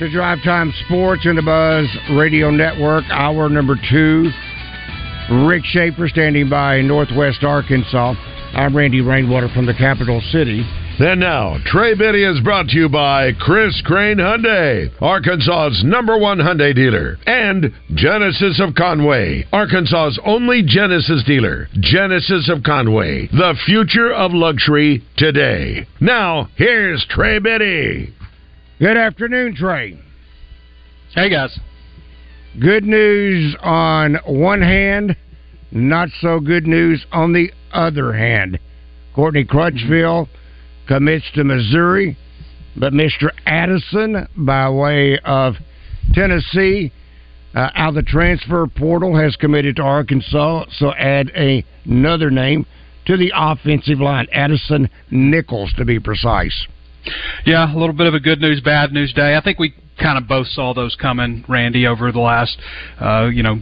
to Drive Time Sports and the Buzz Radio Network, hour number two. Rick Shaeffer standing by in Northwest Arkansas. I'm Randy Rainwater from the capital city. And now, Trey Biddy is brought to you by Chris Crane Hyundai, Arkansas's number one Hyundai dealer, and Genesis of Conway, Arkansas's only Genesis dealer. Genesis of Conway, the future of luxury today. Now, here's Trey Biddy. Good afternoon, Trey. Hey, guys. Good news on one hand, not so good news on the other hand. Courtney Crutchfield commits to Missouri, but Mr. Addison, by way of Tennessee, uh, out of the transfer portal, has committed to Arkansas. So add a, another name to the offensive line, Addison Nichols, to be precise. Yeah, a little bit of a good news, bad news day. I think we kind of both saw those coming, Randy, over the last, uh, you know,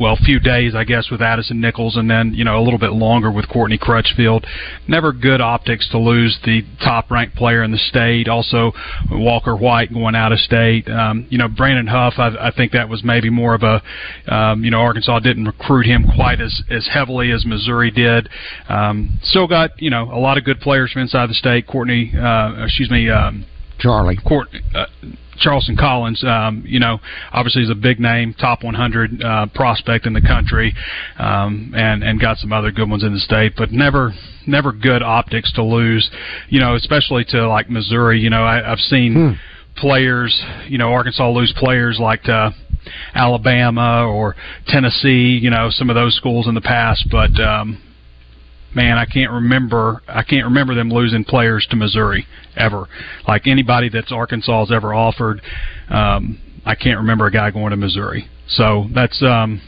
well, few days, I guess, with Addison Nichols, and then you know a little bit longer with Courtney Crutchfield. Never good optics to lose the top-ranked player in the state. Also, Walker White going out of state. Um, you know, Brandon Huff. I, I think that was maybe more of a, um, you know, Arkansas didn't recruit him quite as as heavily as Missouri did. Um, still got you know a lot of good players from inside the state. Courtney, uh, excuse me, um, Charlie. Court, uh, Charleston Collins, um, you know, obviously is a big name, top 100 uh, prospect in the country, um, and and got some other good ones in the state, but never never good optics to lose, you know, especially to like Missouri. You know, I, I've seen Hmm. players, you know, Arkansas lose players like to Alabama or Tennessee, you know, some of those schools in the past, but. um man, I can't remember. I can't remember them losing players to Missouri ever. Like anybody that's Arkansas has ever offered, um, I can't remember a guy going to Missouri. So that's um,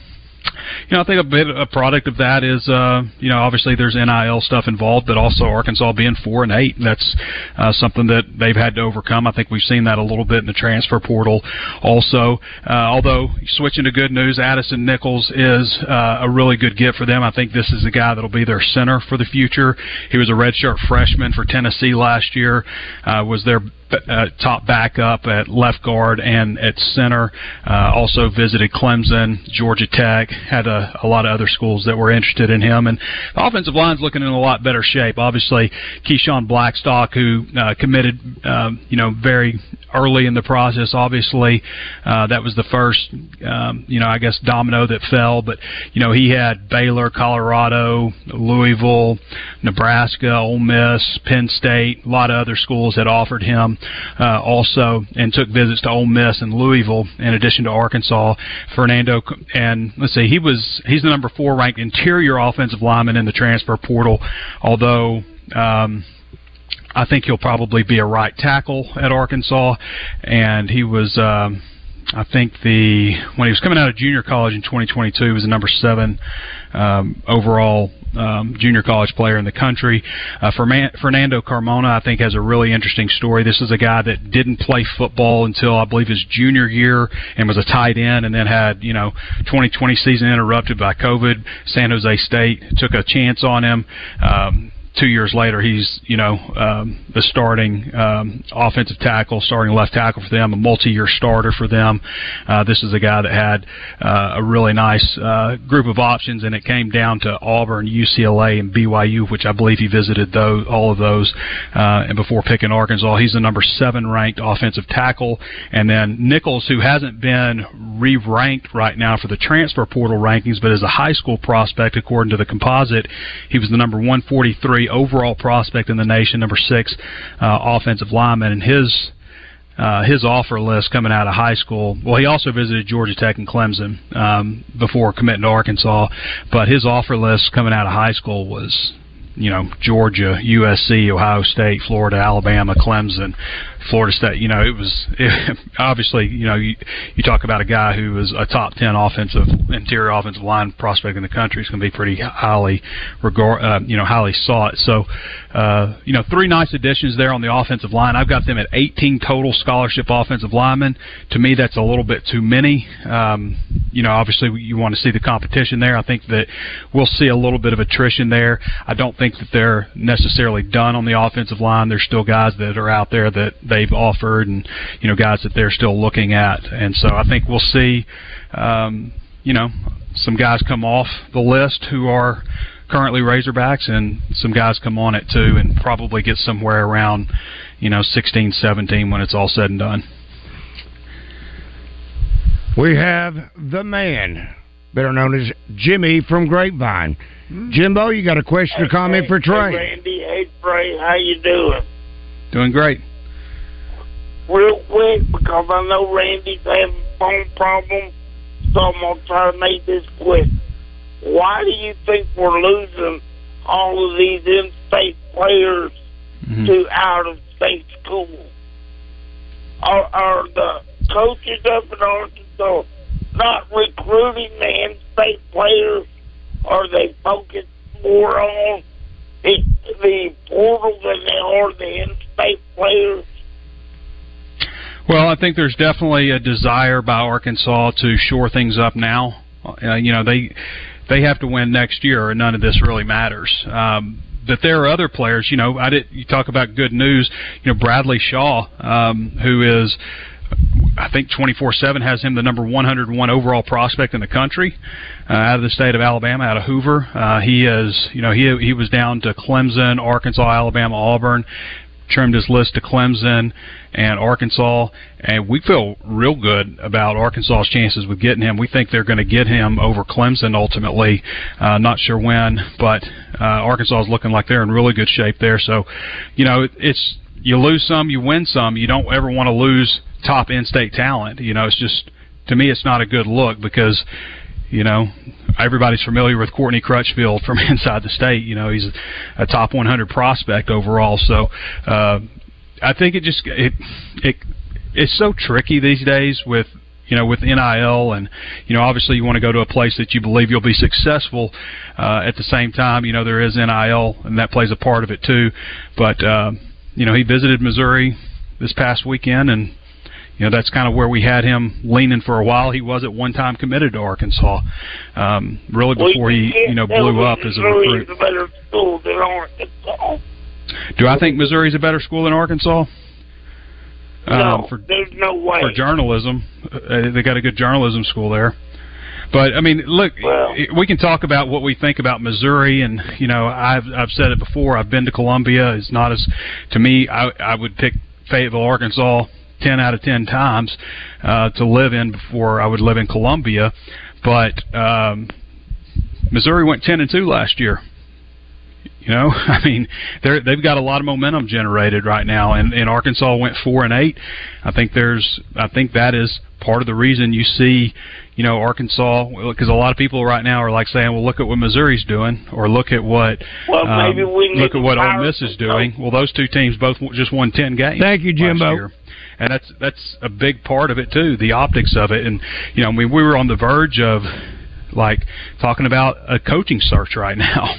you know, I think a bit a product of that is, uh, you know, obviously there's NIL stuff involved, but also Arkansas being four and eight. That's uh, something that they've had to overcome. I think we've seen that a little bit in the transfer portal. Also, uh, although switching to good news, Addison Nichols is uh, a really good get for them. I think this is the guy that'll be their center for the future. He was a redshirt freshman for Tennessee last year. Uh, was their uh, top backup at left guard and at center. Uh, also visited Clemson, Georgia Tech, had a, a lot of other schools that were interested in him. And the offensive line's looking in a lot better shape. Obviously, Keyshawn Blackstock, who uh, committed, um, you know, very early in the process. Obviously, uh, that was the first, um, you know, I guess domino that fell. But you know, he had Baylor, Colorado, Louisville, Nebraska, Ole Miss, Penn State, a lot of other schools that offered him uh, also, and took visits to Ole Miss and Louisville in addition to Arkansas. Fernando and let's see, he was he's the number four ranked interior offensive lineman in the transfer portal, although. Um, I think he'll probably be a right tackle at Arkansas, and he was. Um, I think the when he was coming out of junior college in 2022, he was the number seven um, overall um, junior college player in the country. Uh, Fernando Carmona, I think, has a really interesting story. This is a guy that didn't play football until I believe his junior year and was a tight end, and then had you know 2020 season interrupted by COVID. San Jose State took a chance on him. Um, two years later, he's you know um, the starting um, offensive tackle, starting left tackle for them, a multi-year starter for them. Uh, this is a guy that had uh, a really nice uh, group of options, and it came down to Auburn, UCLA, and BYU, which I believe he visited those all of those, uh, and before picking Arkansas, he's the number seven ranked offensive tackle, and then Nichols, who hasn't been re-ranked right now for the transfer portal rankings, but as a high school prospect, according to the composite, he was the number 143 overall prospect in the nation, number six uh, offensive lineman, and his uh, his offer list coming out of high school. Well, he also visited Georgia Tech and Clemson um, before committing to Arkansas, but his offer list coming out of high school was you know Georgia, USC, Ohio State, Florida, Alabama, Clemson, Florida State. You know, it was it, obviously you know you you talk about a guy who was a top ten offensive interior offensive line prospect in the country. It's going to be pretty highly regard uh, you know highly sought. So uh, you know three nice additions there on the offensive line. I've got them at 18 total scholarship offensive linemen. To me, that's a little bit too many. Um, you know, obviously you want to see the competition there. I think that we'll see a little bit of attrition there. I don't think that they're necessarily done on the offensive line. There's still guys that are out there that they've offered, and you know, guys that they're still looking at. And so I think we'll see, um, you know, some guys come off the list who are currently Razorbacks, and some guys come on it too, and probably get somewhere around, you know, 16, 17 when it's all said and done. We have the man, better known as Jimmy from Grapevine. Jimbo, you got a question or comment hey, for Trey? Hey, Randy, hey Trey, how you doing? Doing great. Real quick, because I know Randy's having phone problems, so I'm gonna try to make this quick. Why do you think we're losing all of these in-state players Mhm. to out-of-state schools? Are, are the coaches up in Arkansas not recruiting the in-state players? Are they focused more on the, the portal than they are the in-state players? Well, I think there's definitely a desire by Arkansas to shore things up now. Uh, you know, they they have to win next year, or none of this really matters. Um, but there are other players. You know, I did. You talk about good news. You know, Bradley Shaw, um, who is. I think 24/7 has him the number 101 overall prospect in the country, uh, out of the state of Alabama, out of Hoover. Uh, he is, you know, he he was down to Clemson, Arkansas, Alabama, Auburn, trimmed his list to Clemson and Arkansas, and we feel real good about Arkansas's chances with getting him. We think they're going to get him over Clemson ultimately. Uh, not sure when, but uh, Arkansas is looking like they're in really good shape there. So, you know, it's you lose some, you win some. You don't ever want to lose top in-state talent. You know, it's just to me, it's not a good look because you know, everybody's familiar with Courtney Crutchfield from inside the state. You know, he's a top 100 prospect overall. So, uh, I think it just it it it's so tricky these days with you know with NIL and you know obviously you want to go to a place that you believe you'll be successful. Uh, at the same time, you know there is NIL and that plays a part of it too. But uh, you know he visited Missouri this past weekend and you know that's kind of where we had him leaning for a while. He was at one time committed to Arkansas, um, really before he you know blew up as a recruit. A better school than Arkansas. Do I think Missouri's a better school than Arkansas? No, Um, for there's no way. for journalism, uh, they got a good journalism school there. But I mean, look, Well- we can talk about what we think about Missouri, and you know, I've I've said it before. I've been to Columbia. It's not as to me. I I would pick Fayetteville, Arkansas, ten out of ten times uh, to live in before I would live in Columbia. But um, Missouri went ten and two last year. You know, I mean, they're they've got a lot of momentum generated right now, and, and Arkansas went four and eight. I think there's, I think that is part of the reason you see, you know, Arkansas because a lot of people right now are like saying, well, look at what Missouri's doing, or look at what, Well, um, maybe we look at what Ole Miss is doing. Well, those two teams both just won ten games. Thank you, last Jimbo. And that's that's a big part of it too, the optics of it, and you know, I mean, we were on the verge of like talking about a coaching search right now.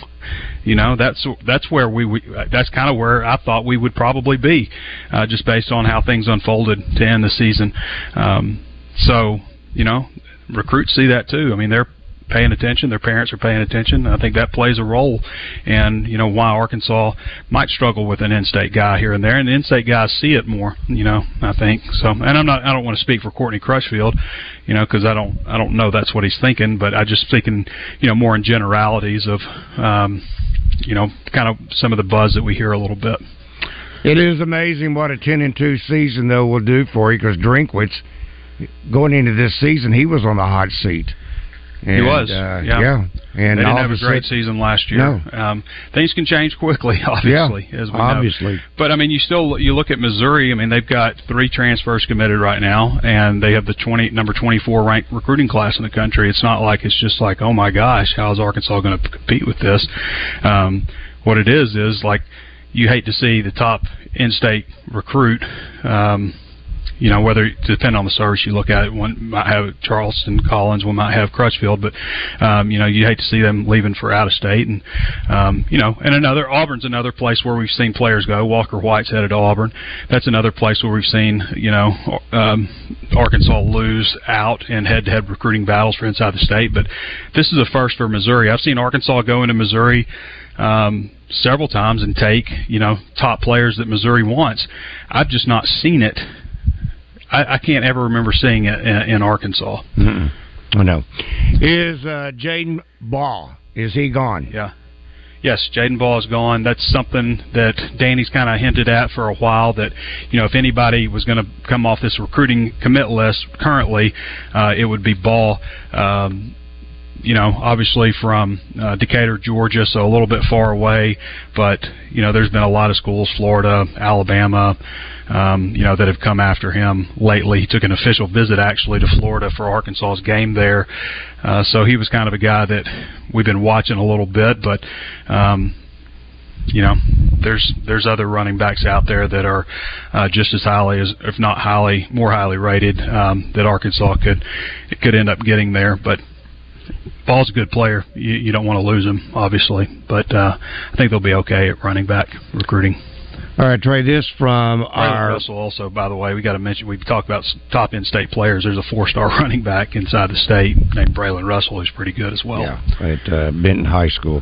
You know, that's that's where we, we that's kind of where I thought we would probably be, uh, just based on how things unfolded to end the season. Um, so, you know, recruits see that too. I mean, they're paying attention. Their parents are paying attention. I think that plays a role in you know why Arkansas might struggle with an in-state guy here and there, and the in-state guys see it more. You know, I think so. And I'm not. I don't want to speak for Courtney Crutchfield, you know, because I don't. I don't know that's what he's thinking, but I just thinking, you know, more in generalities of, um, you know, kind of some of the buzz that we hear a little bit. It is amazing what a ten and two season though will do for you because Drinkwitz going into this season he was on the hot seat. And, he was, uh, yeah. yeah. And they didn't have a great season last year. No. Um, things can change quickly, obviously, yeah, as we obviously. Know. But I mean, you still you look at Missouri. I mean, they've got three transfers committed right now, and they have the twenty number twenty four ranked recruiting class in the country. It's not like it's just like, oh my gosh, how is Arkansas going to compete with this? Um, what it is is like you hate to see the top in-state recruit. Um, you know, whether depending on the service you look at, one might have Charleston Collins, one might have Crutchfield, but um, you know, you hate to see them leaving for out of state, and um, you know, and another Auburn's another place where we've seen players go. Walker White's headed to Auburn. That's another place where we've seen you know um, Arkansas lose out in head-to-head recruiting battles for inside the state. But this is a first for Missouri. I've seen Arkansas go into Missouri. Um, several times and take you know top players that Missouri wants. I've just not seen it. I, I can't ever remember seeing it in, in Arkansas. Mm-mm. I know. Is uh, Jadan Baugh? Is he gone? Yeah. Yes, Jadan Baugh is gone. That's something that Danny's kind of hinted at for a while. That you know, if anybody was going to come off this recruiting commit list currently, uh, it would be Baugh. Um, you know, obviously from uh, Decatur, Georgia, so a little bit far away. But you know, there's been a lot of schools, Florida, Alabama, um, you know, that have come after him lately. He took an official visit actually to Florida for Arkansas's game there, uh, so he was kind of a guy that we've been watching a little bit, but. Um, you know, there's there's other running backs out there that are uh, just as highly as, if not highly, more highly rated um, that Arkansas could could end up getting there. But Baugh's a good player. You, you don't want to lose him, obviously, but uh, I think they'll be okay at running back recruiting. All right, Trey. This from Braylon our Russell. Also, by the way, we got to mention we talked about top in-state players. There's a four-star running back inside the state named Braylon Russell, who's pretty good as well. Yeah, at uh, Benton High School.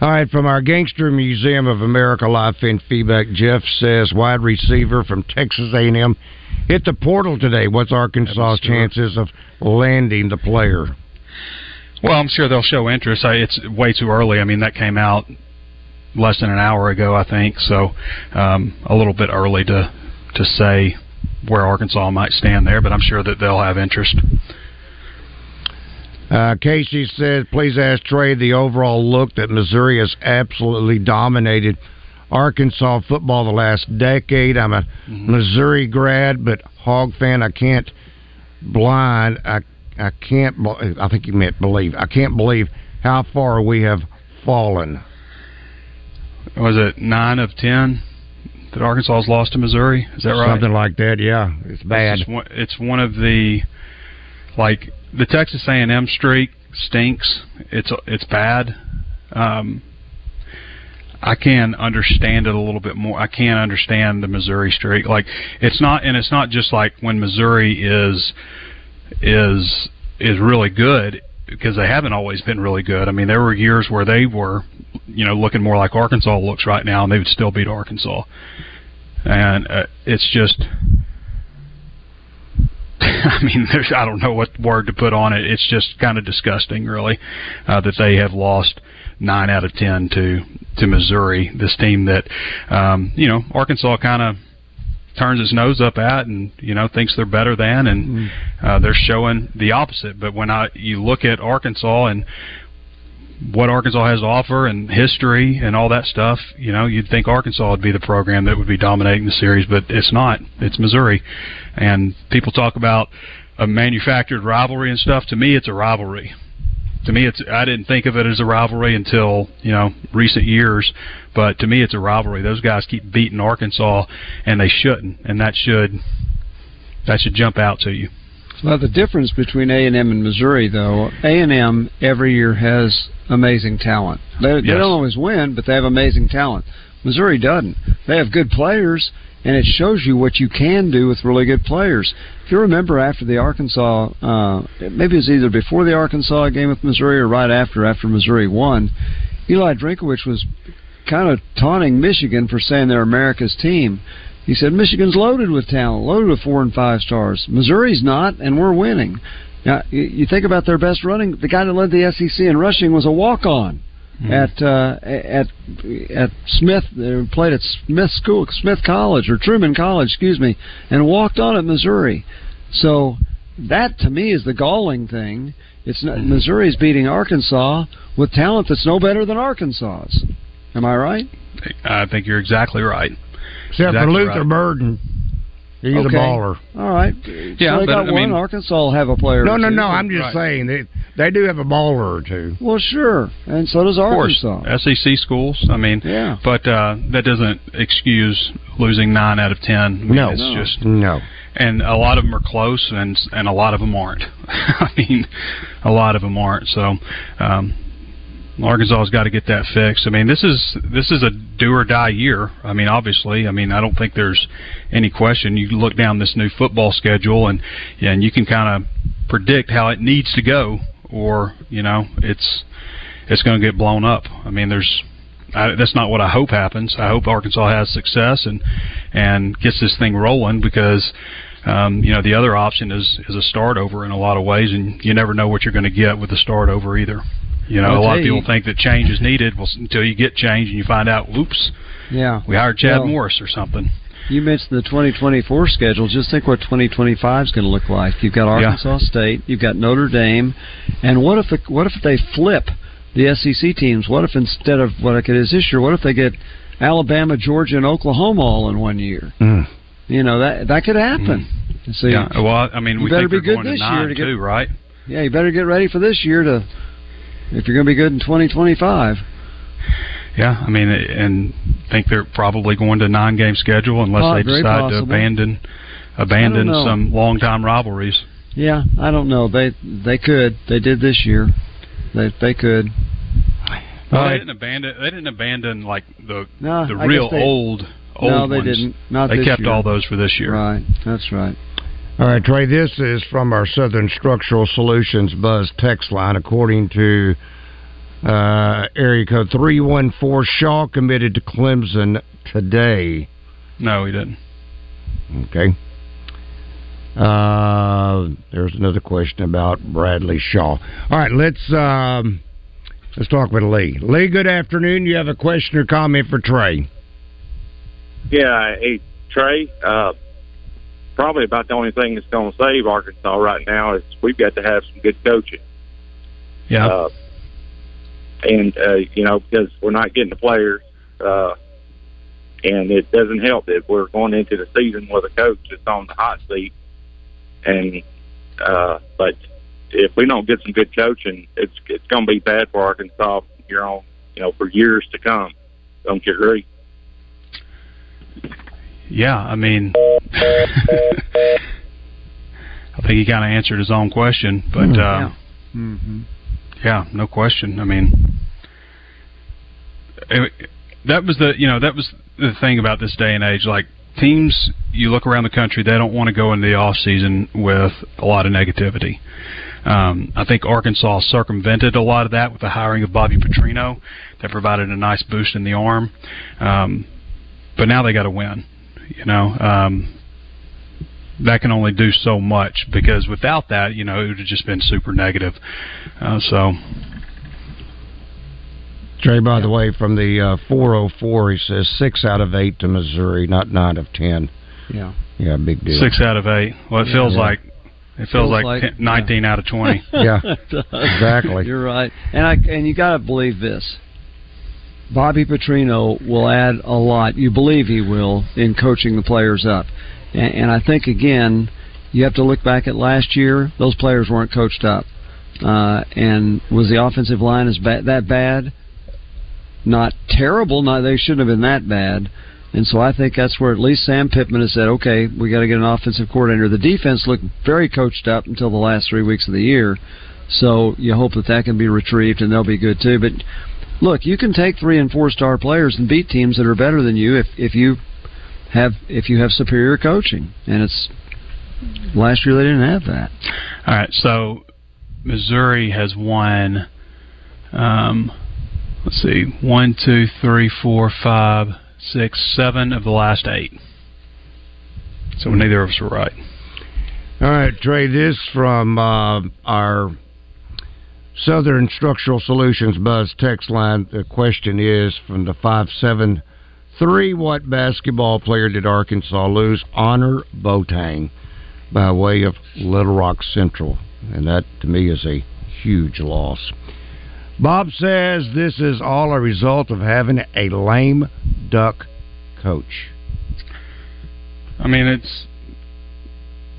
All right, from our Gangster Museum of America live fan feedback, Jeff says wide receiver from Texas A&M hit the portal today. What's Arkansas's chances of landing the player? Well, I'm sure they'll show interest. It's way too early. I mean, that came out less than an hour ago, I think. So um, a little bit early to to say where Arkansas might stand there, but I'm sure that they'll have interest. Uh, Casey says, please ask Trey the overall look that Missouri has absolutely dominated Arkansas football the last decade. I'm a Mm-hmm. Missouri grad, but Hog fan. I can't blind. I I can't. I think you meant believe. I can't believe how far we have fallen. Was it nine of ten that Arkansas has lost to Missouri? Is that right? Something like that. Yeah, it's bad. It's, one, it's one of the like the Texas A&M streak stinks. It's it's bad. Um, I can understand it a little bit more. I can understand the Missouri streak. Like it's not, and it's not just like when Missouri is is is really good because they haven't always been really good. I mean, there were years where they were, you know, looking more like Arkansas looks right now, and they would still beat Arkansas. And uh, it's just, I mean, there's I don't know what word to put on it. It's just kind of disgusting, really, uh, that they have lost nine out of ten to to Missouri, this team that, um, you know, Arkansas kind of turns his nose up at and you know thinks they're better than and uh, they're showing the opposite. But when I you look at Arkansas and what Arkansas has to offer and history and all that stuff you know you'd think Arkansas would be the program that would be dominating the series but it's not. It's Missouri. And people talk about a manufactured rivalry and stuff. To me it's a rivalry to me it's I didn't think of it as a rivalry until you know recent years but to me it's a rivalry those guys keep beating Arkansas and they shouldn't and that should that should jump out to you Well, the difference between A and M and Missouri, though, A and M every year has amazing talent. They, they don't always win, but they have amazing talent. Missouri doesn't. They have good players, and it shows you what you can do with really good players. If you remember, after the Arkansas, uh, maybe it was either before the Arkansas game with Missouri or right after, after Missouri won, Eli Drinkwitz was kind of taunting Michigan for saying they're America's team. He said Michigan's loaded with talent, loaded with four and five stars. Missouri's not, and we're winning. Now you think about their best running. The guy that led the SEC in rushing was a walk-on mm-hmm. at uh, at at Smith. They played at Smith School, Smith College or Truman College, excuse me, and walked on at Missouri. So that to me is the galling thing. It's not, Missouri's beating Arkansas with talent that's no better than Arkansas's. Am I right? I think you're exactly right. Except exactly for Luther right. Burden. He's okay. a baller. All right. Yeah, so they but, got I one. mean, Arkansas will have a player. No, no, no. I'm just right. saying they they do have a baller or two. Well, sure, and so does Arkansas. Of course, SEC schools. I mean, yeah. But uh, that doesn't excuse losing nine out of ten. I mean, no, it's no. just no. And a lot of them are close, and and a lot of them aren't. I mean, a lot of them aren't. So. Um, Arkansas has got to get that fixed. I mean, this is this is a do or die year. I mean, obviously, I mean, I don't think there's any question. You look down this new football schedule, and and you can kind of predict how it needs to go, or you know, it's it's going to get blown up. I mean, there's I, that's not what I hope happens. I hope Arkansas has success and and gets this thing rolling because um, you know the other option is is a start over in a lot of ways, and you never know what you're going to get with a start over either. You know, I'll a lot of people you- think that change is needed. Well, until you get change and you find out, whoops, Yeah. we hired Chad Well, Morris or something. You mentioned the 2024 schedule. Just think what 2025 is going to look like. You've got Yeah. Arkansas State, you've got Notre Dame, and what if the, what if they flip the SEC teams? What if instead of what it is this year, what if they get Alabama, Georgia, and Oklahoma all in one year? Mm. You know that that could happen. So you- yeah. Well, I mean, we better think be good going to this year to get- too, right? yeah, you better get ready for this year to if you're going to be good in 2025. Yeah, I mean, and think they're probably going to nine game schedule unless Oh, they decide possible. to abandon abandon some long time rivalries. Yeah, I don't know. They they could. They did this year. They they could. Well, they didn't abandon. They didn't abandon like the No, the I real they- old old no, they ones. didn't. Not they kept year. all those for this year. Right. That's right. All right, Trey, this is from our Southern Structural Solutions Buzz text line. According to uh, area code 314, Shaw committed to Clemson today. No, he didn't. Okay. Uh, there's another question about Bradley Shaw. All right, let's um, let's talk with Lee. Lee, good afternoon. You have a question or comment for Trey? Yeah, hey Trey. Uh, probably about the only thing that's going to save Arkansas right now is we've got to have some good coaching. Yeah. Uh, and uh, you know because we're not getting the players, uh, and it doesn't help that we're going into the season with a coach that's on the hot seat. And uh, but if we don't get some good coaching, it's it's going to be bad for Arkansas here on. You know, for years to come. Don't you agree? Yeah, I mean, I think he kind of answered his own question, but uh, Yeah. Mm-hmm. yeah, no question. I mean, it, that was the you know that was the thing about this day and age. Like teams, you look around the country, they don't want to go into the off season with a lot of negativity. Um, I think Arkansas circumvented a lot of that with the hiring of Bobby Petrino. That provided a nice boost in the arm. Um, but now they got to win. You know, um, that can only do so much because without that, you know, it would have just been super negative. Uh, so, Trey, by the way, from the uh, 404, he says six out of eight to Missouri, not nine of ten. Yeah. Yeah, big deal. six out of eight. Well, it Yeah. feels Yeah. like it feels, Feels like, like- 10, 19 out of 20. Yeah, exactly. You're right, and I and you got to believe this. Bobby Petrino will add a lot. You believe he will in coaching the players up, and, and I think again, you have to look back at last year. Those players weren't coached up, uh, and was the offensive line as ba- that bad? Not terrible. Not they shouldn't have been that bad. And so I think that's where at least Sam Pittman has said, okay, we got to get an offensive coordinator. The defense looked very coached up until the last three weeks of the year. So you hope that that can be retrieved and they'll be good too. But look, you can take three and four star players and beat teams that are better than you if if you have if you have superior coaching, and it's last year they didn't have that. All right, so Missouri has won. Um, let's see, one, two, three, four, five, six, seven of the last eight. So neither of us were right. All right, Trey. This from uh, our Southern Structural Solutions Buzz text line. The question is from the five seven three: What basketball player did Arkansas lose? Annor Boateng by way of Little Rock Central, and that to me is a huge loss. Bob says this is all a result of having a lame duck coach. I mean, it's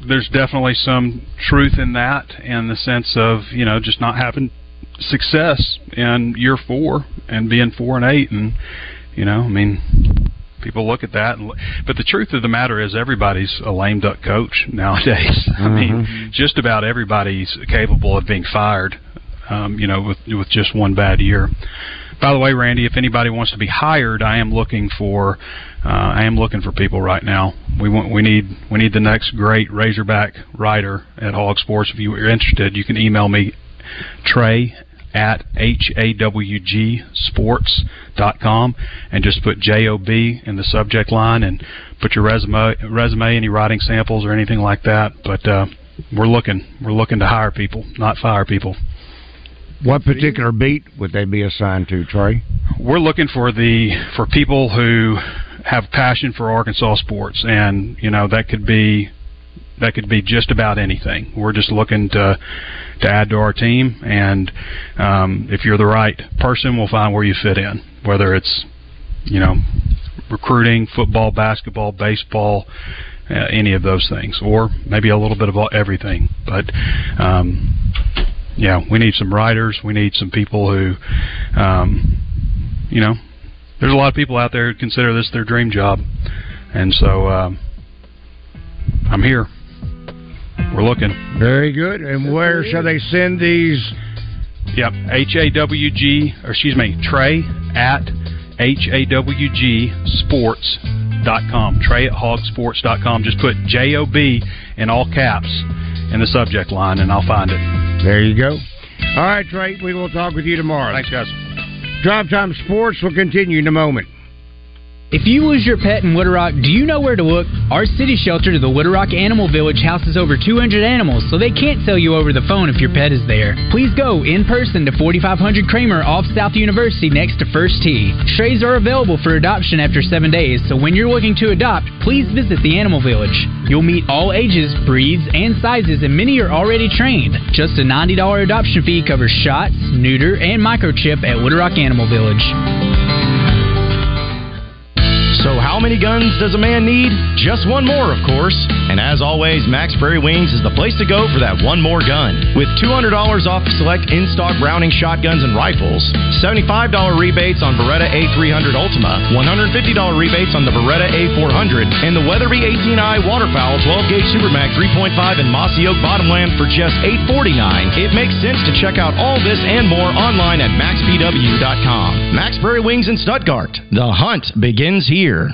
there's definitely some truth in that, in the sense of you know just not having success in year four and being four and eight, and you know, I mean, people look at that. And, but the truth of the matter is, everybody's a lame duck coach nowadays. I mean, just about everybody's capable of being fired. Um, you know, with with just one bad year. By the way, Randy, if anybody wants to be hired, I am looking for uh, I am looking for people right now. We want we need we need the next great Razorback rider at HawgSports. If you are interested, you can email me Trey at hawgsports.com and just put job in the subject line and put your resume resume any writing samples or anything like that but uh, we're looking we're looking to hire people not fire people what particular beat would they be assigned to, Trey? We're looking for the for people who have passion for Arkansas sports, and you know that could be that could be just about anything. We're just looking to to add to our team, and um, if you're the right person, we'll find where you fit in. Whether it's you know recruiting, football, basketball, baseball, uh, any of those things, or maybe a little bit of everything. But um, yeah, we need some writers. We need some people who, um, you know, there's a lot of people out there who consider this their dream job, and so um, I'm here. We're looking. Very good. And where shall they send these? Yep, H A W G, or excuse me, Trey at H A W G Sports dot com. Trey at hawgsports.com. Just put J O B in all caps in the subject line, and I'll find it. There you go. All right, Trey, we will talk with you tomorrow. Thanks, guys. Drive Time Sports will continue in a moment. If you lose your pet in Little do you know where to look? Our city shelter the Little Animal Village houses over 200 animals, so they can't sell you over the phone if your pet is there. Please go in person to 4500 Kramer off South University next to First Tee. Strays are available for adoption after seven days, so when you're looking to adopt, please visit the Animal Village. You'll meet all ages, breeds, and sizes, and many are already trained. Just a $90 adoption fee covers shots, neuter, and microchip at Little Animal Village. So, how many guns does a man need? Just one more, of course. And as always, Mack's Prairie Wings is the place to go for that one more gun. With $200 off select in stock Browning shotguns and rifles, $75 rebates on Beretta A300 Ultima, $150 rebates on the Beretta A400, and the Weatherby 18i Waterfowl 12 gauge Super Mag 3.5 in Mossy Oak Bottomland for just 849. It makes sense to check out all this and more online at mackspw.com. Mack's Prairie Wings in Stuttgart. The hunt begins here.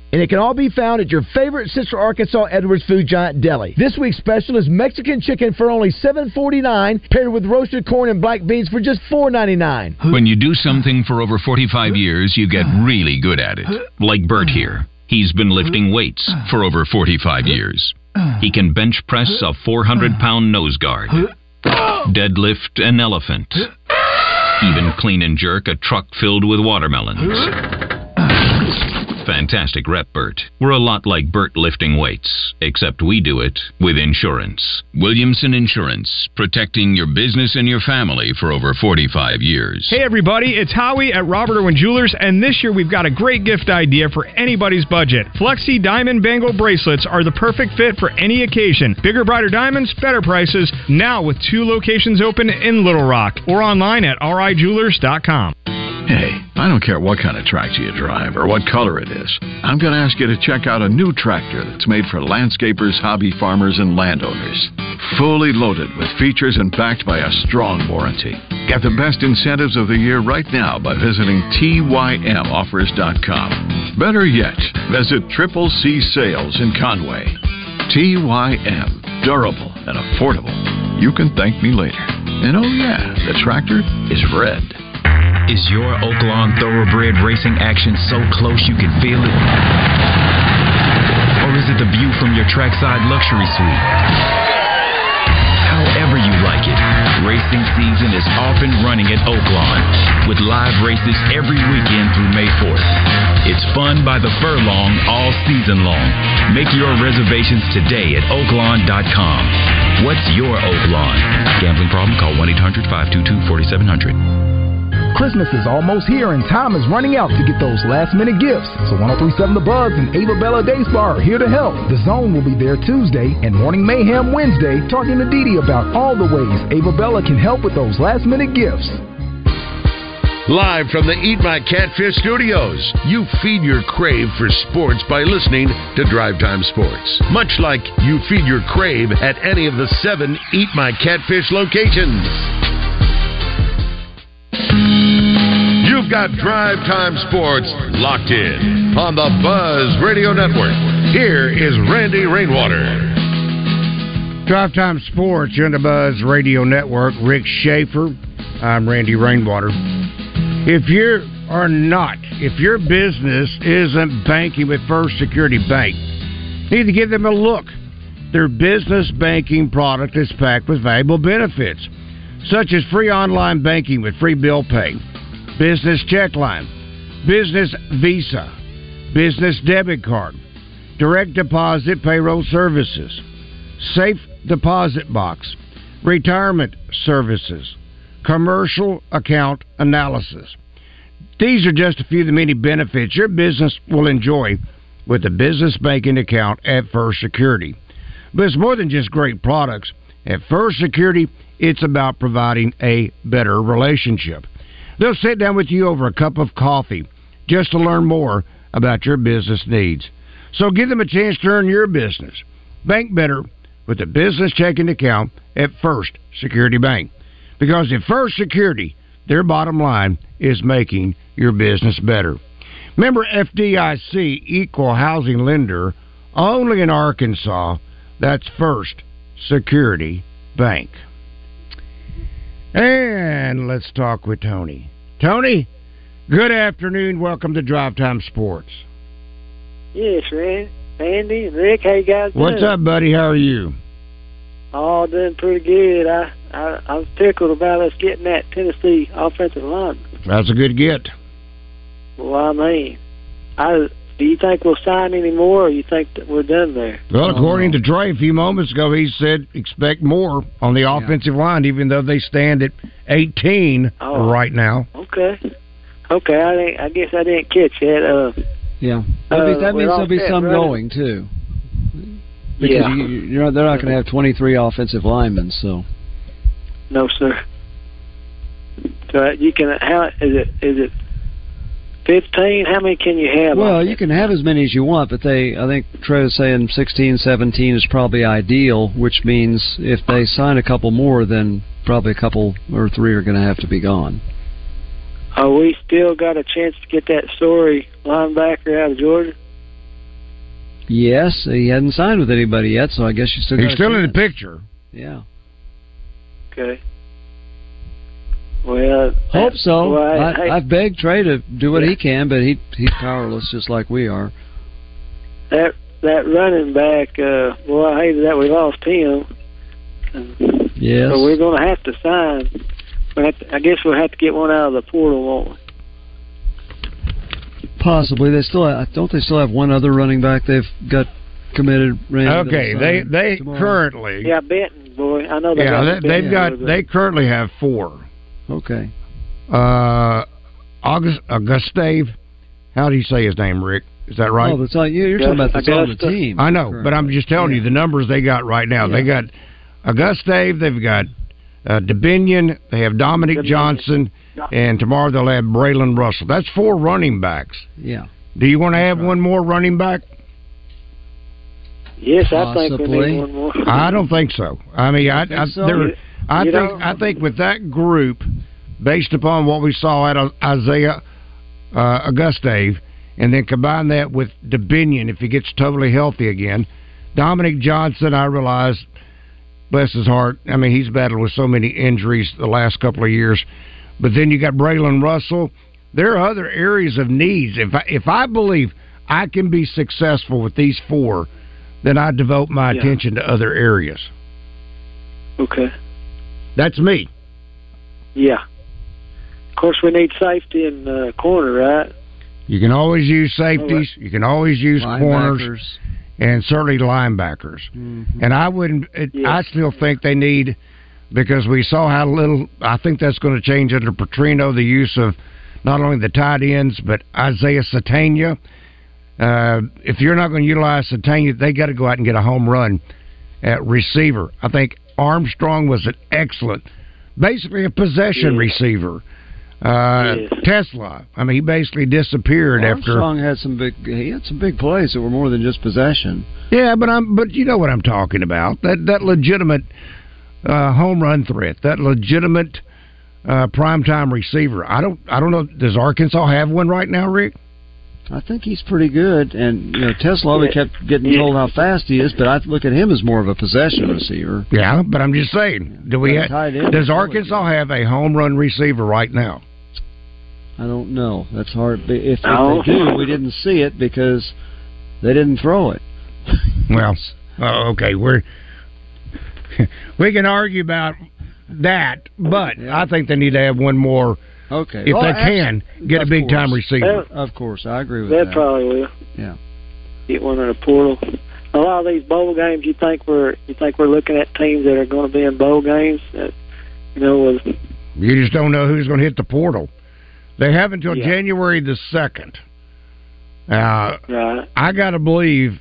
And it can all be found at your favorite Central Arkansas Edwards Food Giant Deli. This week's special is Mexican chicken for only $7.49, paired with roasted corn and black beans for just $4.99. When you do something for over 45 years, you get really good at it. Like Bert here. He's been lifting weights for over 45 years. He can bench press a 400 pound nose guard, deadlift an elephant, even clean and jerk a truck filled with watermelons. Fantastic rep, Bert. We're a lot like Bert lifting weights, except we do it with insurance. Williamson Insurance, protecting your business and your family for over 45 years. Hey everybody, it's Howie at Robert Irwin Jewelers, and this year we've got a great gift idea for anybody's budget. Flexi Diamond Bangle bracelets are the perfect fit for any occasion. Bigger, brighter diamonds, better prices, now with two locations open in Little Rock or online at rijewelers.com. Hey. I don't care what kind of tractor you drive or what color it is. I'm going to ask you to check out a new tractor that's made for landscapers, hobby farmers, and landowners. Fully loaded with features and backed by a strong warranty. Get the best incentives of the year right now by visiting TYMOffers.com. Better yet, visit Triple C Sales in Conway. TYM. Durable and affordable. You can thank me later. And oh, yeah, the tractor is red. Is your Oaklawn Thoroughbred racing action so close you can feel it? Or is it the view from your trackside luxury suite? However you like it, racing season is off and running at Oaklawn with live races every weekend through May 4th. It's fun by the furlong all season long. Make your reservations today at oaklawn.com. What's your Oaklawn? Gambling problem? Call 1 800 522 4700. Christmas is almost here and time is running out to get those last minute gifts. So 1037 The Buzz and Ava Bella are here to help. The Zone will be there Tuesday and Morning Mayhem Wednesday talking to Dee about all the ways Ava Bella can help with those last minute gifts. Live from the Eat My Catfish studios, you feed your crave for sports by listening to Drive Time Sports. Much like you feed your crave at any of the seven Eat My Catfish locations. You've got Drive Time Sports locked in on the Buzz Radio Network. Here is Randy Rainwater. Drive Time Sports, you're on the Buzz Radio Network. Rick Shaeffer. I'm Randy Rainwater. If you are not, if your business isn't banking with First Security Bank, you need to give them a look. Their business banking product is packed with valuable benefits, such as free online banking with free bill pay, business check line, business visa, business debit card, direct deposit payroll services, safe deposit box, retirement services, commercial account analysis. These are just a few of the many benefits your business will enjoy with a business banking account at First Security. But it's more than just great products. At First Security, it's about providing a better relationship. They'll sit down with you over a cup of coffee just to learn more about your business needs. So give them a chance to earn your business. Bank better with a business checking account at First Security Bank. Because at First Security, their bottom line is making your business better. Member FDIC Equal Housing Lender only in Arkansas. That's First Security Bank. And let's talk with Tony. Tony, good afternoon. Welcome to Drive Time Sports. Yes, Rand, Andy, Rick, how you guys doing? What's up, buddy? How are you? All doing pretty good. I, I I was tickled about us getting that Tennessee offensive line. That's a good get. Well, I mean, I do you think we'll sign any more, or you think that we're done there? Well, according to Trey a few moments ago, he said expect more on the offensive line, even though they stand at 18 Oh. right now. Okay, okay. I didn't, I guess I didn't catch that. Uh, Yeah, Uh, That'd that means there'll be set, some right? going too. Because Yeah. you, you're not, they're not going to have 23 offensive linemen, so no, sir. So you can how is it is it fifteen? How many can you have? well, you can have as many as you want, but they I think Trey was saying 16, 17 is probably ideal, which means if they sign a couple more, then probably a couple or three are going to have to be gone. Oh, we still got a chance to get that story linebacker out of Georgia. Yes, he hadn't signed with anybody yet, so I guess you still. He's got a still in the picture. Yeah. Okay. Well, Hope so. Well, I, hey, I've begged Trey to do what he can, but he he's powerless, just like we are. that that running back. Uh, well, I hated that we lost him. Yes. So we're going to have to sign. We have to, I guess we'll have to get one out of the portal, won't we? Possibly. They still have, don't they still have one other running back they've got committed. Randy, Okay, they they tomorrow? currently Yeah, Benton, boy. I know they yeah got they, they've got they currently have four. Okay. Uh, August Augustave, how do you say his name, Rick? Is that right? Oh, that's all, you- you're talking about that's on the team. I know, but I'm just telling you the numbers they got right now. They got Augustave, they've got uh, Dubinion, they have Dominique Johnson, and tomorrow they'll have Braylon Russell. That's four running backs. Yeah. Do you want to have one more running back? Yes, I think we Possibly. need one more. I don't think so. I mean, I, I, so? there, You- I you think don't? I think with that group, based upon what we saw at Isaiah uh, Augustave, and then combine that with Dubinion if he gets totally healthy again. Dominique Johnson, I realize, bless his heart. I mean, he's battled with so many injuries the last couple of years. But then you got Braylon Russell. There are other areas of needs. If I, if I believe I can be successful with these four, then I devote my Yeah. attention to other areas. Okay. That's me. Yeah. Of course, we need safety in uh, corner, right? You can always use safeties. You can always use corners, and certainly linebackers. Mhm. And I wouldn't. It, I still think they need because we saw how little. I think that's going to change under Petrino. The use of not only the tight ends but Isaiah Sategna. Uh, if you're not going to utilize Sategna, they got to go out and get a home run at receiver. I think Armstrong was an excellent, basically a possession Yeah. receiver. Uh, Tesla. I mean, he basically disappeared after. Armstrong had some big. He had some big plays that were more than just possession. Yeah, but I'm but you know what I'm talking about. That that legitimate uh, home run threat, that legitimate uh, primetime receiver. I don't I don't know. Does Arkansas have one right now, Rick? I think he's pretty good, and you know Tesla always Yeah. kept getting told how fast he is, but I look at him as more of a possession receiver. Yeah, but I'm just saying. Do we? Yeah, Ha- tight does Arkansas have a home run receiver right now? I don't know. That's hard. If, if they do, we didn't see it because they didn't throw it. Well, oh, okay, we're we can argue about that, but I think they need to have one more. Okay, if Well, they actu- can get a of big time course. receiver. Of course, I agree with That that. probably will. Yeah. Get one in the portal. A lot of these bowl games, you think we're you think we're looking at teams that are going to be in bowl games. That, you know, with You just don't know who's going to hit the portal. They have until Yeah. January the second. Uh, right. I got to believe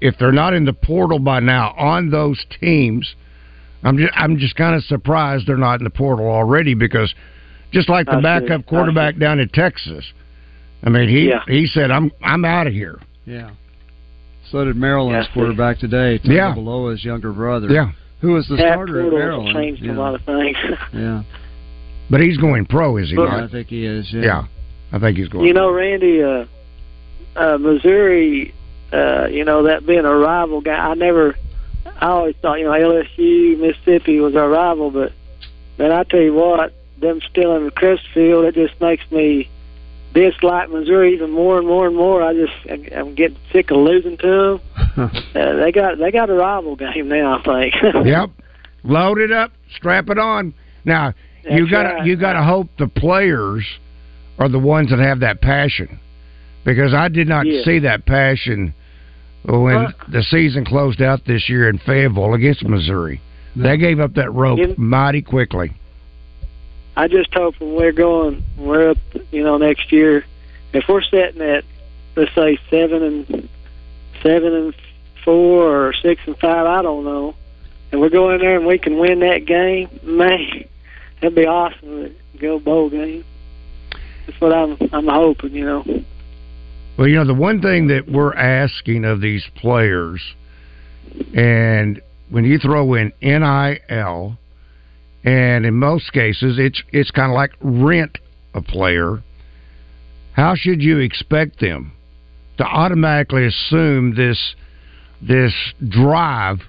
if they're not in the portal by now on those teams, I'm just I'm just kind of surprised they're not in the portal already because just like the I backup I quarterback down in Texas, I mean he Yeah. he said I'm I'm out of here. Yeah. So did Maryland's Yeah. quarterback today. Yeah. Tagovailoa's younger brother. Yeah. Who was the That starter at Maryland? changed yeah. a lot of things. Yeah. But he's going pro, is he But- not? I think he is. Yeah. Yeah, I think he's going. You know, Randy, uh, uh, Missouri, uh, you know, that being a rival guy, I never, I always thought, you know, LSU, Mississippi was our rival, but, man, I tell you what, them still in the Crestfield, it just makes me dislike Missouri even more and more and more. I just, I- I'm getting sick of losing to them. Uh, they got, they got a rival game now, I think. yep. Load it up, strap it on. Now you got to right. you got to hope the players are the ones that have that passion, because I did not Yeah. see that passion when the season closed out this year in Fayetteville against Missouri. They gave up that rope You- mighty quickly. I just hope when we're going, we're up, you know, next year, if we're sitting at, let's say seven and seven and four or six and five, I don't know, and we're going there and we can win that game, man, that'd be awesome. to Go bowl game. That's what I'm, I'm hoping, you know. Well, you know, the one thing that we're asking of these players, and when you throw in NIL, and in most cases, it's it's kind of like rent a player. How should you expect them to automatically assume this this drive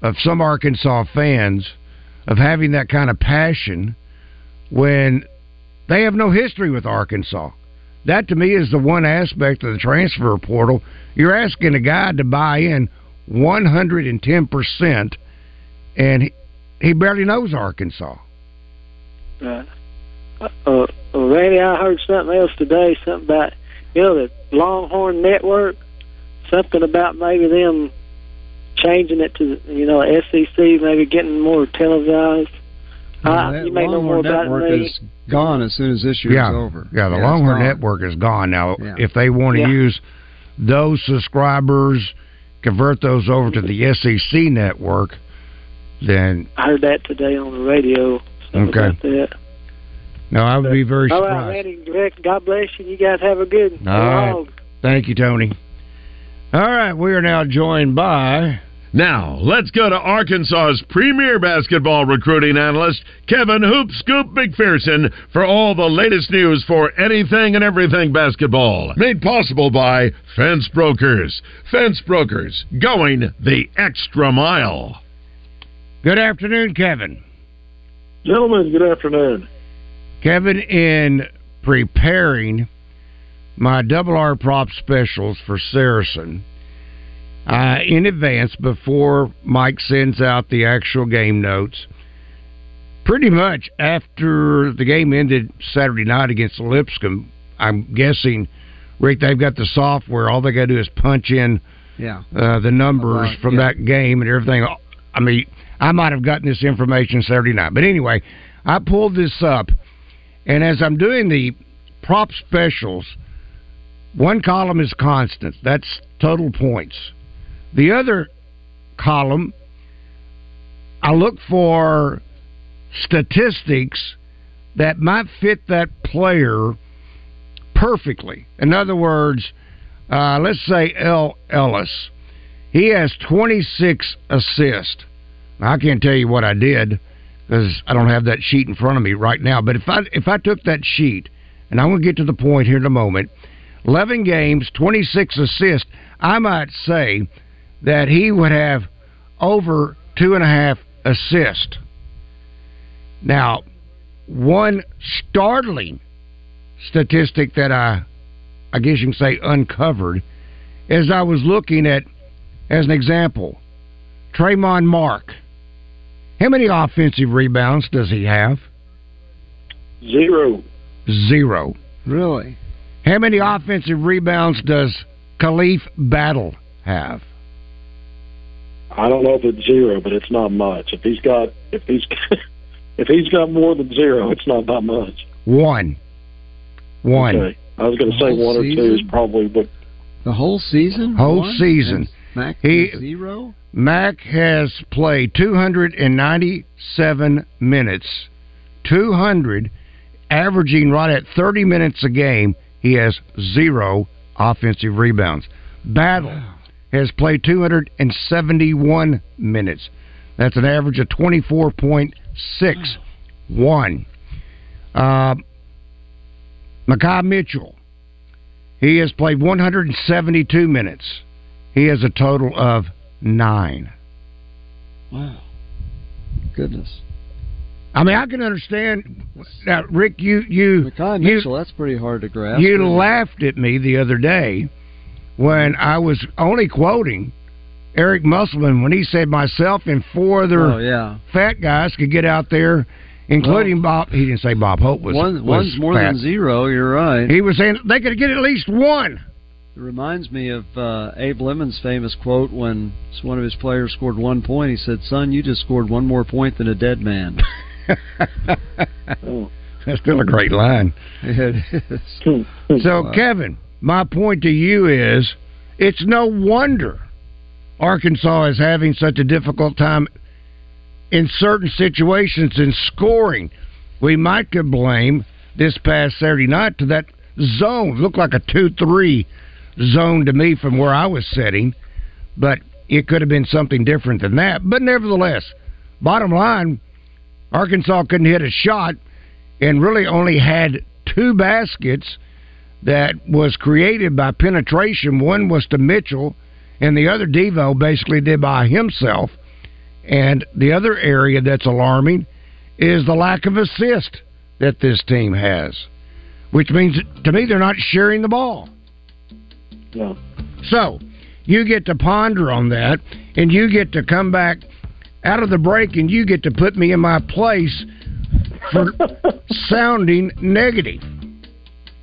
of some Arkansas fans of having that kind of passion when they have no history with Arkansas? That to me is the one aspect of the transfer portal. You're asking a guy to buy in 110%, and he, he barely knows Arkansas. Right. Uh, uh, Randy, I heard something else today. Something about you know the Longhorn Network. Something about maybe them changing it to you know SEC, maybe getting more televised. Yeah, Uh, that you may know more Longhorn about Network it. than me. is gone as soon as this year yeah, is over. Yeah, the it's Longhorn. Network is gone now. Yeah. If they want to Yeah. use those subscribers, convert those over to the SEC network, then I heard that today on the radio. Okay. No, I would be very All surprised. right, Randy, Rick, God bless you. You guys have a good All right. Thank you, Tony. All right, we are now joined by. Now, let's go to Arkansas's premier basketball recruiting analyst, Kevin Hoop Scoop McPherson, for all the latest news for anything and everything basketball. Made possible by Fence Brokers. Fence Brokers, going the extra mile. Good afternoon, Kevin. Gentlemen, good afternoon. Kevin, in preparing my double R prop specials for Saracen, uh, in advance before Mike sends out the actual game notes, pretty much after the game ended Saturday night against Lipscomb, I'm guessing, Rick, they've got the software. All they got to do is punch in Yeah. uh, the numbers Right, from yeah. that game and everything. I mean, I might have gotten this information Saturday night, but anyway, I pulled this up, and as I'm doing the prop specials, one column is constant. That's total points. The other column, I look for statistics that might fit that player perfectly. In other words, uh, let's say El Ellis. He has 26 assists. Now, I can't tell you what I did because I don't have that sheet in front of me right now. But if I if I took that sheet, and I'm going to get to the point here in a moment, 11 games, 26 assists, I might say that he would have over two and a half assists. Now, one startling statistic that I, I guess you can say, uncovered, as I was looking at, as an example, Tramon Mark. How many offensive rebounds does he have? Zero. Zero. Really? How many offensive rebounds does Khalif Battle have? I don't know if it's zero, but it's not much. If he's got if he's if he's got more than zero, it's not that much. One. One. Okay. I was going to say Whole one or two is probably, but The whole season? Whole One? season. And Mac He- has zero? Mac has played 297 minutes. 200, averaging right at 30 minutes a game. He has zero offensive rebounds. Battle has played 271 minutes. That's an average of 24.61. Uh, Makai Mitchell, he has played 172 minutes. He has a total of nine. Wow. Goodness. I mean, I can understand. Now, Rick, you you Makai you, that's pretty hard to grasp. you laughed at me the other day when I was only quoting Eric Musselman when he said myself and four other Oh, yeah. fat guys could get out there, including Bob. He didn't say Bob Hope was. One, was one's more fat. than zero, you're right. He was saying they could get at least one. It reminds me of uh, Abe Lemons' famous quote when one of his players scored one point. He said, "Son, you just scored one more point than a dead man." That's still a great line. it is. So, Wow. Kevin, my point to you is it's no wonder Arkansas is having such a difficult time in certain situations in scoring. We might could blame this past Saturday night to that zone. It looked like a 2 3 zone to me from where I was sitting, but it could have been something different than that. But nevertheless, bottom line, Arkansas couldn't hit a shot and really only had two baskets that was created by penetration. One was to Mitchell, and the other Devo basically did by himself. And the other area that's alarming is the lack of assist that this team has, which means to me they're not sharing the ball. No. So you get to ponder on that, and you get to come back out of the break, and you get to put me in my place for sounding negative.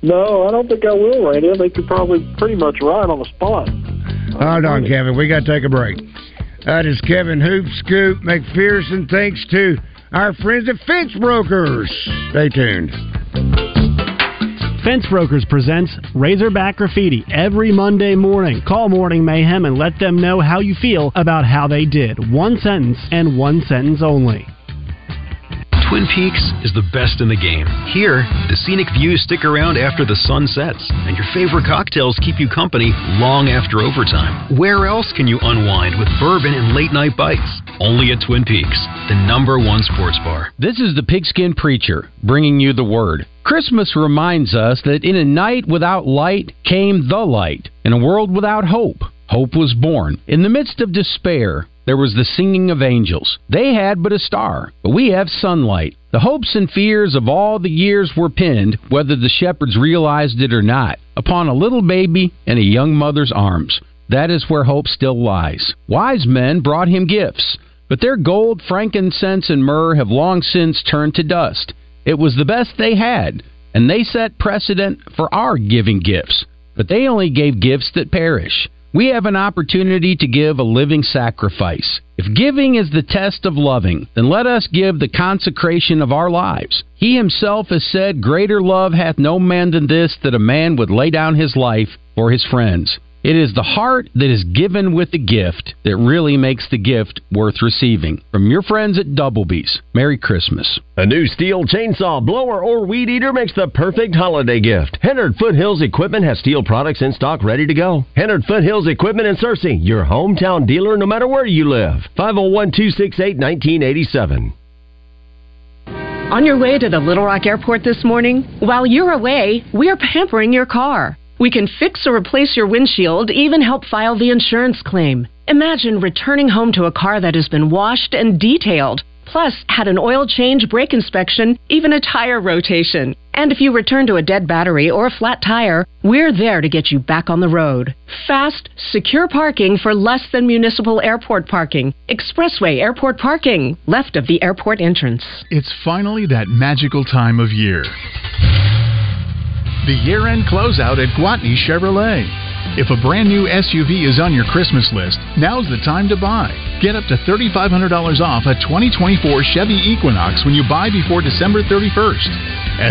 No, I don't think I will, Randy. I think you're probably pretty much right on the spot. Hold on, Kevin. We got to take a break. That is Kevin Hoop Scoop McPherson. Thanks to our friends at Fence Brokers. Stay tuned. Fence Brokers presents Razorback Graffiti every Monday morning. Call Morning Mayhem and let them know how you feel about how they did. One sentence and one sentence only. Twin Peaks is the best in the game. Here, the scenic views stick around after the sun sets, and your favorite cocktails keep you company long after overtime. Where else can you unwind with bourbon and late night bites? Only at Twin Peaks, the number one sports bar. This is the Pigskin Preacher bringing you the word. Christmas reminds us that in a night without light came the light. In a world without hope, hope was born. In the midst of despair, there was the singing of angels. They had but a star, but we have sunlight. The hopes and fears of all the years were pinned, whether the shepherds realized it or not, upon a little baby in a young mother's arms. That is where hope still lies. Wise men brought him gifts, but their gold, frankincense, and myrrh have long since turned to dust. It was the best they had, and they set precedent for our giving gifts. But they only gave gifts that perish. We have an opportunity to give a living sacrifice. If giving is the test of loving, then let us give the consecration of our lives. He himself has said, Greater love hath no man than this, that a man would lay down his life for his friends. It is the heart that is given with the gift that really makes the gift worth receiving. From your friends at Doublebees, Merry Christmas. A new Stihl chainsaw, blower, or weed eater makes the perfect holiday gift. Hennard Foothills Equipment has Stihl products in stock ready to go. Hennard Foothills Equipment in Searcy, your hometown dealer no matter where you live. 501 268 1987. On your way to the Little Rock Airport this morning? While you're away, we're pampering your car. We can fix or replace your windshield, even help file the insurance claim. Imagine returning home to a car that has been washed and detailed, plus had an oil change, brake inspection, even a tire rotation. And if you return to a dead battery or a flat tire, we're there to get you back on the road. Fast, secure parking for less than municipal airport parking. Expressway airport parking, left of the airport entrance. It's finally that magical time of year. The year end closeout at Gwatney Chevrolet. If a brand new SUV is on your Christmas list, now's the time to buy. Get up to $3,500 off a 2024 Chevy Equinox when you buy before December 31st.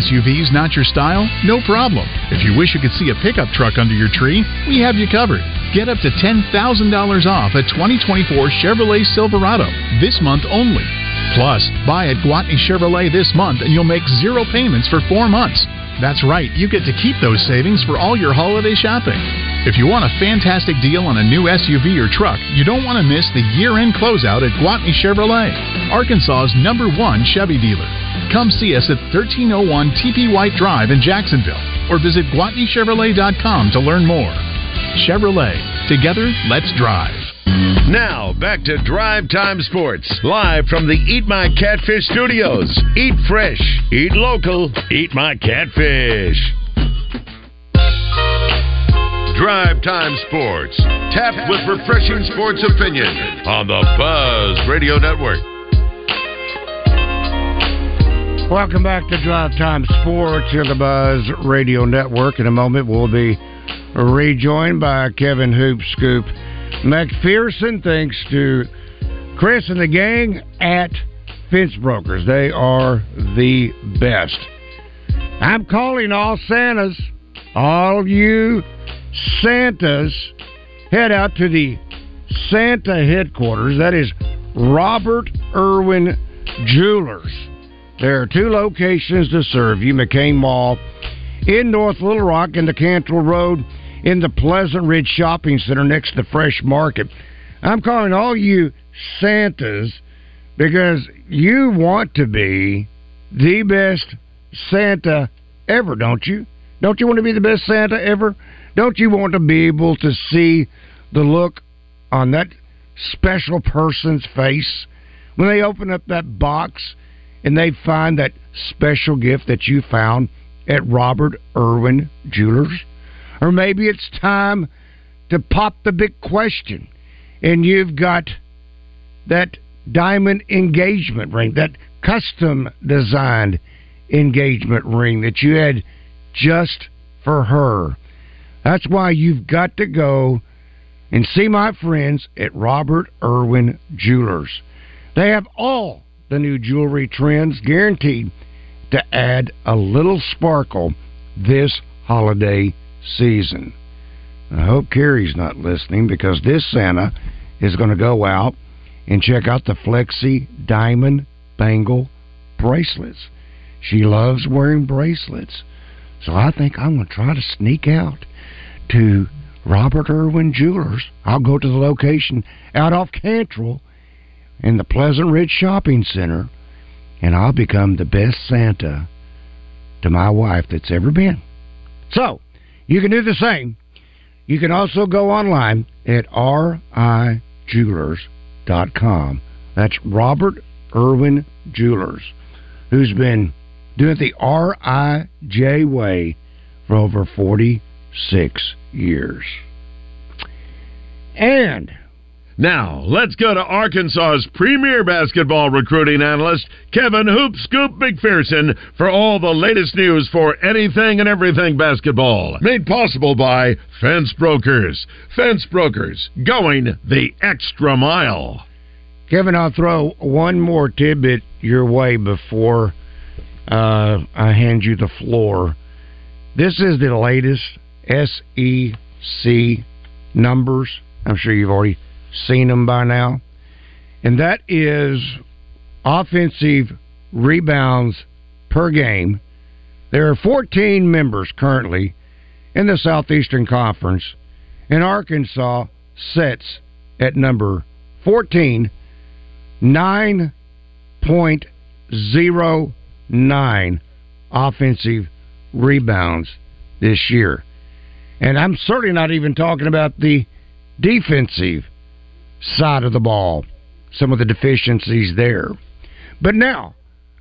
SUVs not your style? No problem. If you wish you could see a pickup truck under your tree, we have you covered. Get up to $10,000 off a 2024 Chevrolet Silverado this month only. Plus, buy at Gwatney Chevrolet this month and you'll make zero payments for four months. That's right, you get to keep those savings for all your holiday shopping. If you want a fantastic deal on a new SUV or truck, you don't want to miss the year end closeout at Gwatney Chevrolet, Arkansas's number one Chevy dealer. Come see us at 1301 TP White Drive in Jacksonville or visit GwatneyChevrolet.com to learn more. Chevrolet, together, let's drive. Now, back to Drive Time Sports, live from the Eat My Catfish studios. Eat fresh, eat local, eat my catfish. Drive Time Sports, tapped with refreshing sports opinion on the Buzz Radio Network. Welcome back to Drive Time Sports here the Buzz Radio Network. In a moment, we'll be rejoined by Kevin Hoop Scoop McPherson. Thanks to Chris and the gang at Fence Brokers. They are the best. I'm calling all Santas, all of you Santas, head out to the Santa headquarters. That is Robert Irwin Jewelers. There are two locations to serve you McCain Mall in North Little Rock and the Cantrell Road in the Pleasant Ridge Shopping Center next to the Fresh Market. I'm calling all you Santas because you want to be the best Santa ever, don't you? Don't you want to be the best Santa ever? Don't you want to be able to see the look on that special person's face when they open up that box and they find that special gift that you found at Robert Irwin Jewelers? Or maybe it's time to pop the big question and you've got that diamond engagement ring, that custom designed engagement ring that you had just for her. That's why you've got to go and see my friends at Robert Irwin Jewelers. They have all the new jewelry trends guaranteed to add a little sparkle this holiday season. I hope Carrie's not listening because this Santa is going to go out and check out the Flexi Diamond Bangle bracelets. She loves wearing bracelets. So I think I'm going to try to sneak out to Robert Irwin Jewelers. I'll go to the location out off Cantrell in the Pleasant Ridge Shopping Center, and I'll become the best Santa to my wife that's ever been. So, you can do the same. You can also go online at rijewelers.com. That's Robert Irwin Jewelers, who's been doing it the R-I-J way for over 46 years. And Now, let's go to Arkansas's premier basketball recruiting analyst, Kevin Hoop Scoop McPherson, for all the latest news for anything and everything basketball. Made possible by Fence Brokers. Fence Brokers, going the extra mile. Kevin, I'll throw one more tidbit your way before uh, I hand you the floor. This is the latest SEC numbers. I'm sure you've already seen them by now. And that is offensive rebounds per game. There are 14 members currently in the Southeastern Conference, and Arkansas sets at number 14, 9.09 offensive rebounds this year. And I'm certainly not even talking about the defensive side of the ball, some of the deficiencies there. But now,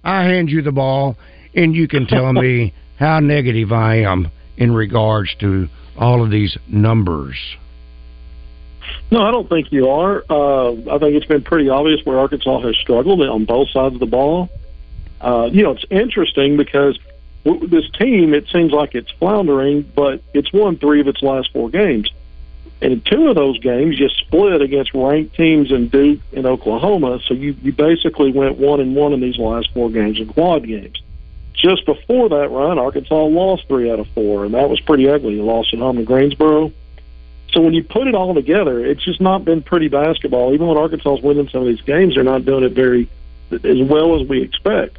I hand you the ball, and you can tell me how negative I am in regards to all of these numbers. No, I don't think you are. Uh, I think it's been pretty obvious where Arkansas has struggled on both sides of the ball. Uh, you know, it's interesting because w- this team, it seems like it's floundering, but it's won three of its last four games. And two of those games, you split against ranked teams in Duke and Oklahoma. So you, you basically went one and one in these last four games in quad games. Just before that run, Arkansas lost three out of four, and that was pretty ugly. You lost at home to Greensboro. So when you put it all together, it's just not been pretty basketball. Even when Arkansas is winning some of these games, they're not doing it very as well as we expect.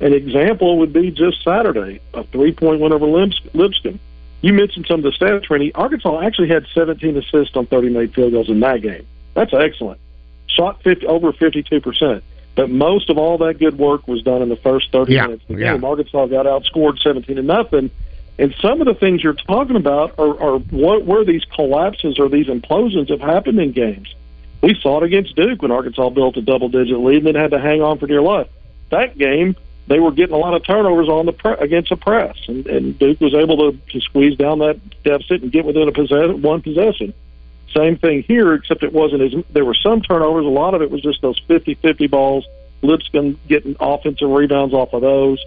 An example would be just Saturday, a three-point win over Lips- Lipscomb. You mentioned some of the stats, Trini. Arkansas actually had 17 assists on 30 made field goals in that game. That's excellent. Shot 50, over 52 percent. But most of all that good work was done in the first 30 Yeah, minutes of the yeah. game. Arkansas got outscored 17 to nothing. And some of the things you're talking about are, are what, where these collapses or these implosions have happened in games. We saw it against Duke when Arkansas built a double digit lead and then had to hang on for dear life. That game, they were getting a lot of turnovers on the pre- against the press, and, and Duke was able to, to squeeze down that deficit and get within a possess- one possession. Same thing here, except it wasn't as there were some turnovers. A lot of it was just those 50-50 balls. Lipscomb getting offensive rebounds off of those,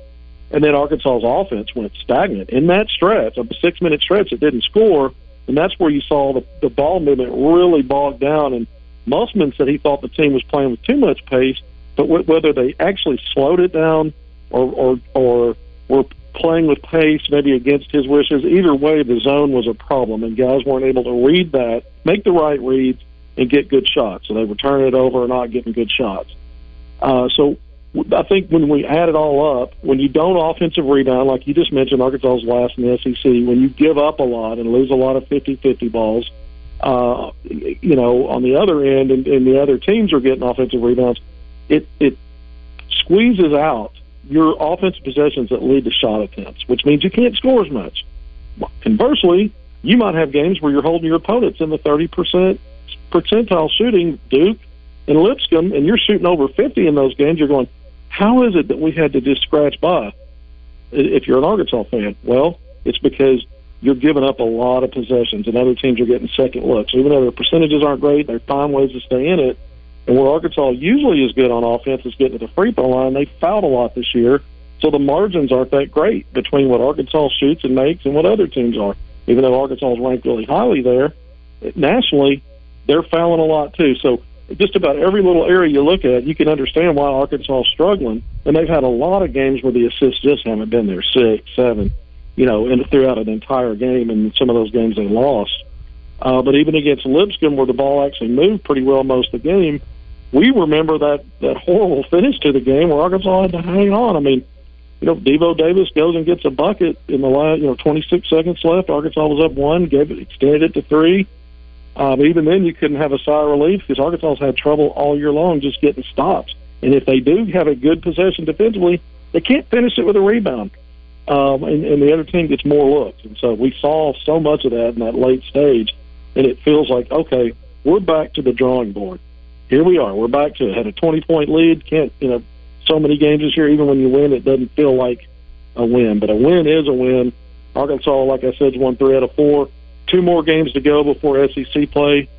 and then Arkansas's offense went stagnant in that stretch, a six-minute stretch. It didn't score, and that's where you saw the, the ball movement really bogged down. And Musselman said he thought the team was playing with too much pace, but wh- whether they actually slowed it down or or or were playing with pace, maybe against his wishes. Either way, the zone was a problem, and guys weren't able to read that, make the right reads, and get good shots. So they were turning it over and not getting good shots. Uh, so I think when we add it all up, when you don't offensive rebound, like you just mentioned, Arkansas is last in the SEC, when you give up a lot and lose a lot of 50-50 balls, uh, you know, on the other end, and, and the other teams are getting offensive rebounds, it it squeezes out your offensive possessions that lead to shot attempts, which means you can't score as much. Conversely, you might have games where you're holding your opponents in the 30% percentile shooting, Duke and Lipscomb, and you're shooting over 50 in those games. You're going, how is it that we had to just scratch by if you're an Arkansas fan? Well, it's because you're giving up a lot of possessions, and other teams are getting second looks. Even though their percentages aren't great, they find ways to stay in it. And where Arkansas usually is good on offense is getting to the free throw line. They fouled a lot this year, so the margins aren't that great between what Arkansas shoots and makes and what other teams are. Even though Arkansas is ranked really highly there, nationally, they're fouling a lot too. So just about every little area you look at, you can understand why Arkansas is struggling. And they've had a lot of games where the assists just haven't been there six, seven. you know, and throughout an entire game, and some of those games they lost. Uh, but even against Lipscomb, where the ball actually moved pretty well most of the game, we remember that that horrible finish to the game where Arkansas had to hang on. I mean, you know, Devo Davis goes and gets a bucket in the last, you know, 26 seconds left. Arkansas was up one, gave it, extended it to three. But even then, you couldn't have a sigh of relief because Arkansas's had trouble all year long just getting stops. And if they do have a good possession defensively, they can't finish it with a rebound. Um, and, and the other team gets more looks. And so we saw so much of that in that late stage. And it feels like, okay, we're back to the drawing board. Here we are. We're back to. Had a 20 point lead. Can't, you know, so many games this year, even when you win, it doesn't feel like a win. But a win is a win. Arkansas, like I said, won three out of four. Two more games to go before SEC play.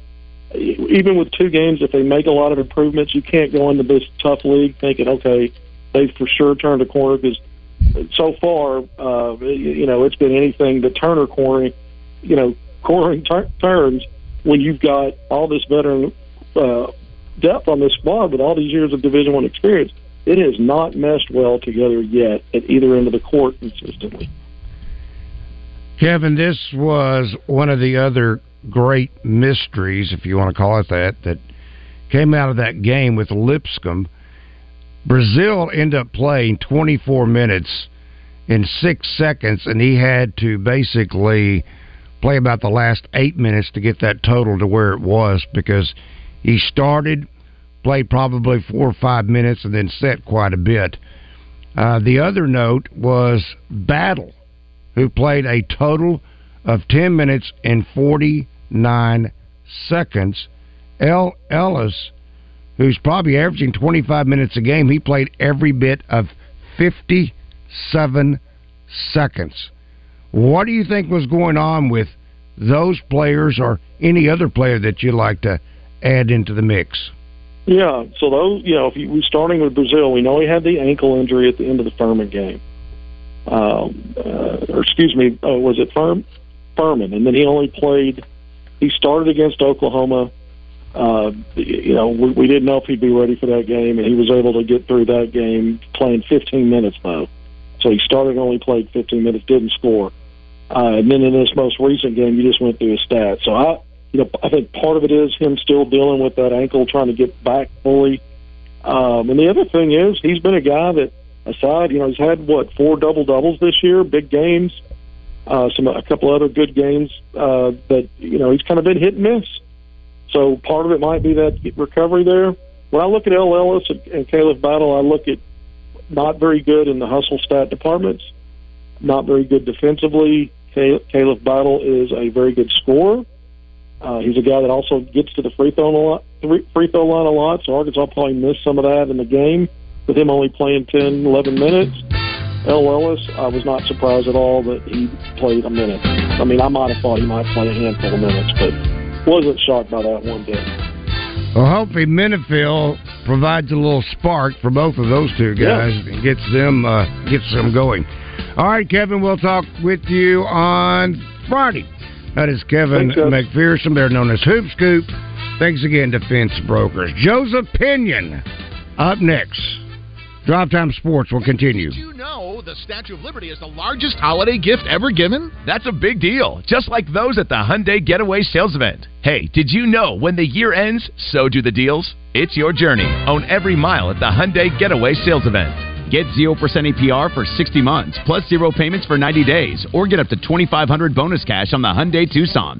Even with two games, if they make a lot of improvements, you can't go into this tough league thinking, okay, they've for sure turned a corner because so far, uh, you know, it's been anything but Turner cornering, you know, cornering tur- turns when you've got all this veteran uh, depth on this squad with all these years of Division One experience. It has not meshed well together yet at either end of the court consistently. Kevin, this was one of the other great mysteries, if you want to call it that, that came out of that game with Lipscomb. Brazile ended up playing 24 minutes in six seconds, and he had to basically play about the last eight minutes to get that total to where it was because he started, played probably four or five minutes, and then set quite a bit. Uh, the other note was Battle who played a total of 10 minutes and 49 seconds. El Ellis, who's probably averaging 25 minutes a game, he played every bit of 57 seconds. What do you think was going on with those players or any other player that you like to add into the mix? Yeah, so those, you know, if you, we're starting with Brazile, we know he had the ankle injury at the end of the Furman game um, uh, or excuse me, uh, was it Firm, Furman? And then he only played. He started against Oklahoma. Uh, you know, we, we didn't know if he'd be ready for that game, and he was able to get through that game playing 15 minutes though. So he started only played 15 minutes, didn't score. Uh, and then in this most recent game, you just went through his stats. So I, you know, I think part of it is him still dealing with that ankle, trying to get back fully. Um, and the other thing is, he's been a guy that aside, you know, he's had what four double doubles this year, big games, uh, some a couple other good games. Uh, but you know, he's kind of been hit and miss. So part of it might be that recovery there. When I look at El Ellis and, and Caleb Battle, I look at not very good in the hustle stat departments, not very good defensively. Caleb Battle is a very good scorer. Uh, he's a guy that also gets to the free throw a lot, free throw line a lot. So Arkansas probably missed some of that in the game with him only playing 10, 11 minutes. El Ellis, I was not surprised at all that he played a minute. I mean, I might have thought he might play a handful of minutes, but wasn't shocked by that one bit. Well, hopefully Menifield provides a little spark for both of those two guys yeah. and gets them uh, gets them going. All right, Kevin, we'll talk with you on Friday. That is Kevin Thanks, McPherson. They're known as Hoop Scoop. Thanks again, Defense Brokers. Joseph Pinion up next. Drive Time Sports will continue. Did you know the Statue of Liberty is the largest holiday gift ever given? That's a big deal, just like those at the Hyundai Getaway Sales Event. Hey, did you know when the year ends, so do the deals? It's your journey. Own every mile at the Hyundai Getaway Sales Event. Get 0% APR for 60 months, plus zero payments for 90 days, or get up to 2500 bonus cash on the Hyundai Tucson.